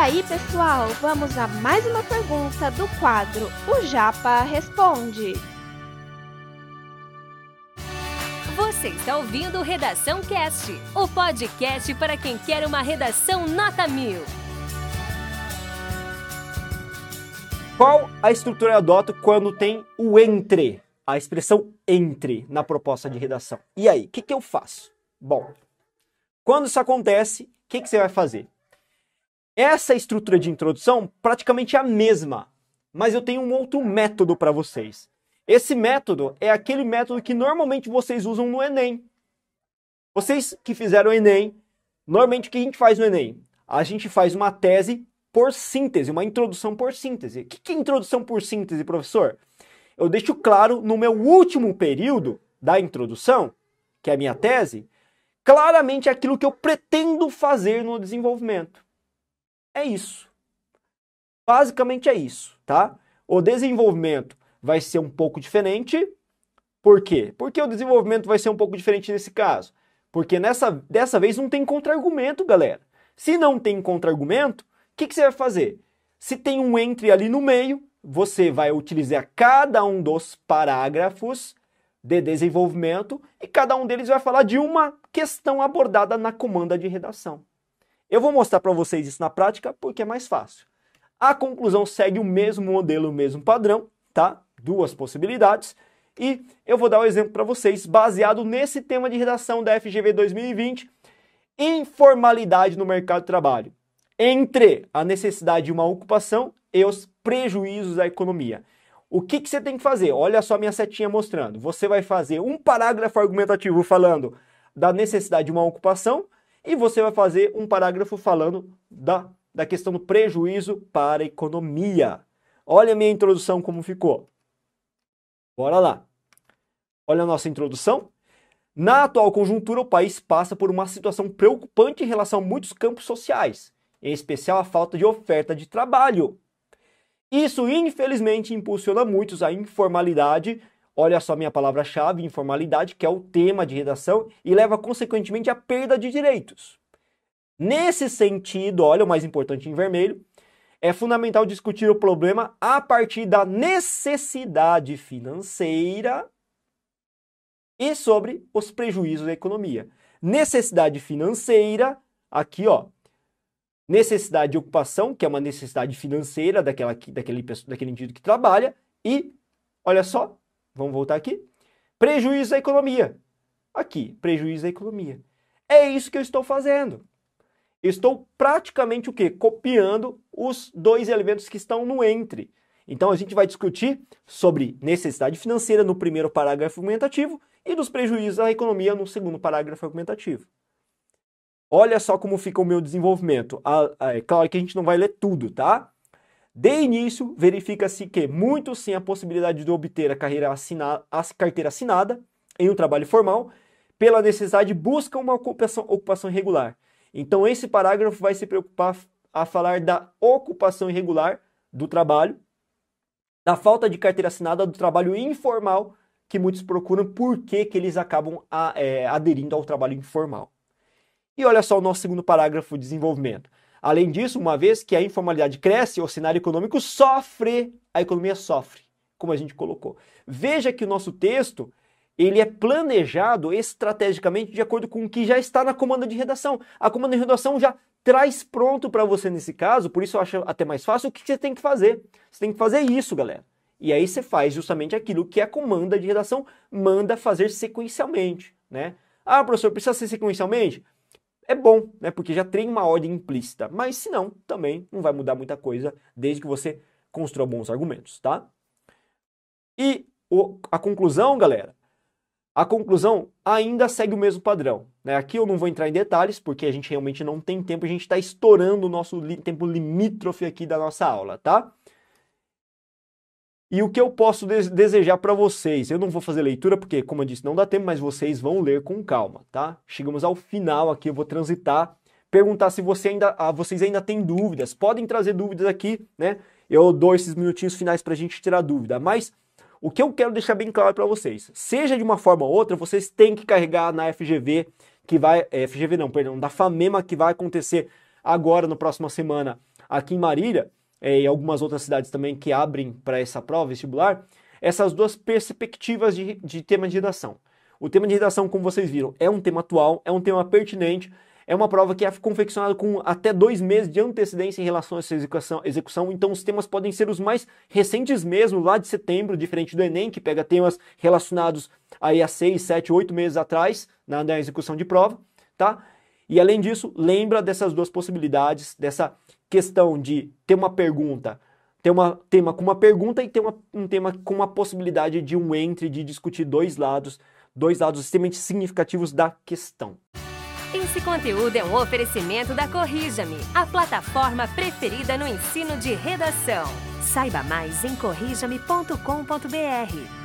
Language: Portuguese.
aí, pessoal, vamos a mais uma pergunta do quadro O Japa Responde. Você está ouvindo Redação Cast, o podcast para quem quer uma redação nota mil. Qual a estrutura eu adoto quando tem o entre, a expressão entre na proposta de redação? E aí, o que, que eu faço? Bom, quando isso acontece, o que, que você vai fazer? Essa estrutura de introdução praticamente é a mesma, mas eu tenho um outro método para vocês. Esse método é aquele método que normalmente vocês usam no Enem. Vocês que fizeram o Enem, normalmente o que a gente faz no Enem? A gente faz uma tese por síntese, uma introdução por síntese. O que é introdução por síntese, professor? Eu deixo claro no meu último período da introdução, que é a minha tese, claramente aquilo que eu pretendo fazer no desenvolvimento. É isso. Basicamente é isso, tá? O desenvolvimento vai ser um pouco diferente. Por quê? Porque o desenvolvimento vai ser um pouco diferente nesse caso. Porque nessa, dessa vez não tem contra-argumento, galera. Se não tem contra-argumento, o que, que você vai fazer? Se tem um entre ali no meio, você vai utilizar cada um dos parágrafos de desenvolvimento e cada um deles vai falar de uma questão abordada na comanda de redação. Eu vou mostrar para vocês isso na prática porque é mais fácil. A conclusão segue o mesmo modelo, o mesmo padrão, tá? Duas possibilidades. E eu vou dar um exemplo para vocês baseado nesse tema de redação da FGV 2020, informalidade no mercado de trabalho, entre a necessidade de uma ocupação e os prejuízos da economia. O que, que você tem que fazer? Olha só minha setinha mostrando. Você vai fazer um parágrafo argumentativo falando da necessidade de uma ocupação e você vai fazer um parágrafo falando da, da questão do prejuízo para a economia. Olha a minha introdução como ficou. Bora lá. Olha a nossa introdução. Na atual conjuntura, o país passa por uma situação preocupante em relação a muitos campos sociais, em especial a falta de oferta de trabalho. Isso, infelizmente, impulsiona muitos à informalidade Olha só minha palavra-chave, informalidade, que é o tema de redação, e leva consequentemente à perda de direitos. Nesse sentido, olha o mais importante em vermelho, é fundamental discutir o problema a partir da necessidade financeira e sobre os prejuízos da economia. Necessidade financeira, aqui ó, necessidade de ocupação, que é uma necessidade financeira daquela, daquele, daquele indivíduo que trabalha, e, olha só, Vamos voltar aqui. Prejuízo à economia. Aqui, prejuízo à economia. É isso que eu estou fazendo. estou praticamente o quê? Copiando os dois elementos que estão no entre. Então a gente vai discutir sobre necessidade financeira no primeiro parágrafo argumentativo e dos prejuízos à economia no segundo parágrafo argumentativo. Olha só como fica o meu desenvolvimento. É claro que a gente não vai ler tudo, tá? De início, verifica-se que muitos têm a possibilidade de obter a, assinada, a carteira assinada em um trabalho formal, pela necessidade buscam uma ocupação, ocupação irregular. Então, esse parágrafo vai se preocupar a falar da ocupação irregular do trabalho, da falta de carteira assinada do trabalho informal que muitos procuram, por que, eles acabam a, é, aderindo ao trabalho informal. E olha só o nosso segundo parágrafo de desenvolvimento. Além disso, uma vez que a informalidade cresce, o cenário econômico sofre, a economia sofre, como a gente colocou. Veja que o nosso texto ele é planejado estrategicamente de acordo com o que já está na comanda de redação. A comanda de redação já traz pronto para você nesse caso, por isso eu acho até mais fácil o que você tem que fazer. Você tem que fazer isso, galera. E aí você faz justamente aquilo que a comanda de redação manda fazer sequencialmente, né? Ah, professor, precisa ser sequencialmente? É bom, né? Porque já tem uma ordem implícita. Mas se não, também não vai mudar muita coisa, desde que você construa bons argumentos, tá? E o, a conclusão, galera, a conclusão ainda segue o mesmo padrão. Né? Aqui eu não vou entrar em detalhes, porque a gente realmente não tem tempo, a gente está estourando o nosso li tempo limítrofe aqui da nossa aula, tá? E o que eu posso desejar para vocês? Eu não vou fazer leitura porque, como eu disse, não dá tempo, mas vocês vão ler com calma, tá? Chegamos ao final aqui, eu vou transitar, perguntar se você ainda, ah, vocês ainda têm dúvidas. Podem trazer dúvidas aqui, né? Eu dou esses minutinhos finais para a gente tirar dúvida, mas o que eu quero deixar bem claro para vocês, seja de uma forma ou outra, vocês têm que carregar na FGV, que vai, é, FGV não, perdão, da FAMEMA, que vai acontecer agora, na próxima semana, aqui em Marília é, e algumas outras cidades também que abrem para essa prova vestibular, essas duas perspectivas de, de tema de redação. O tema de redação, como vocês viram, é um tema atual, é um tema pertinente, é uma prova que é confeccionada com até dois meses de antecedência em relação a essa execução, execução, então os temas podem ser os mais recentes mesmo, lá de setembro, diferente do Enem, que pega temas relacionados aí a seis, sete, oito meses atrás, na, na execução de prova, tá? E além disso, lembra dessas duas possibilidades, dessa questão de ter uma pergunta, ter um tema com uma pergunta e ter uma, um tema com uma possibilidade de um entre, de discutir dois lados, dois lados extremamente significativos da questão. Esse conteúdo é um oferecimento da Corrija-me, a plataforma preferida no ensino de redação. Saiba mais em corrijame.com.br.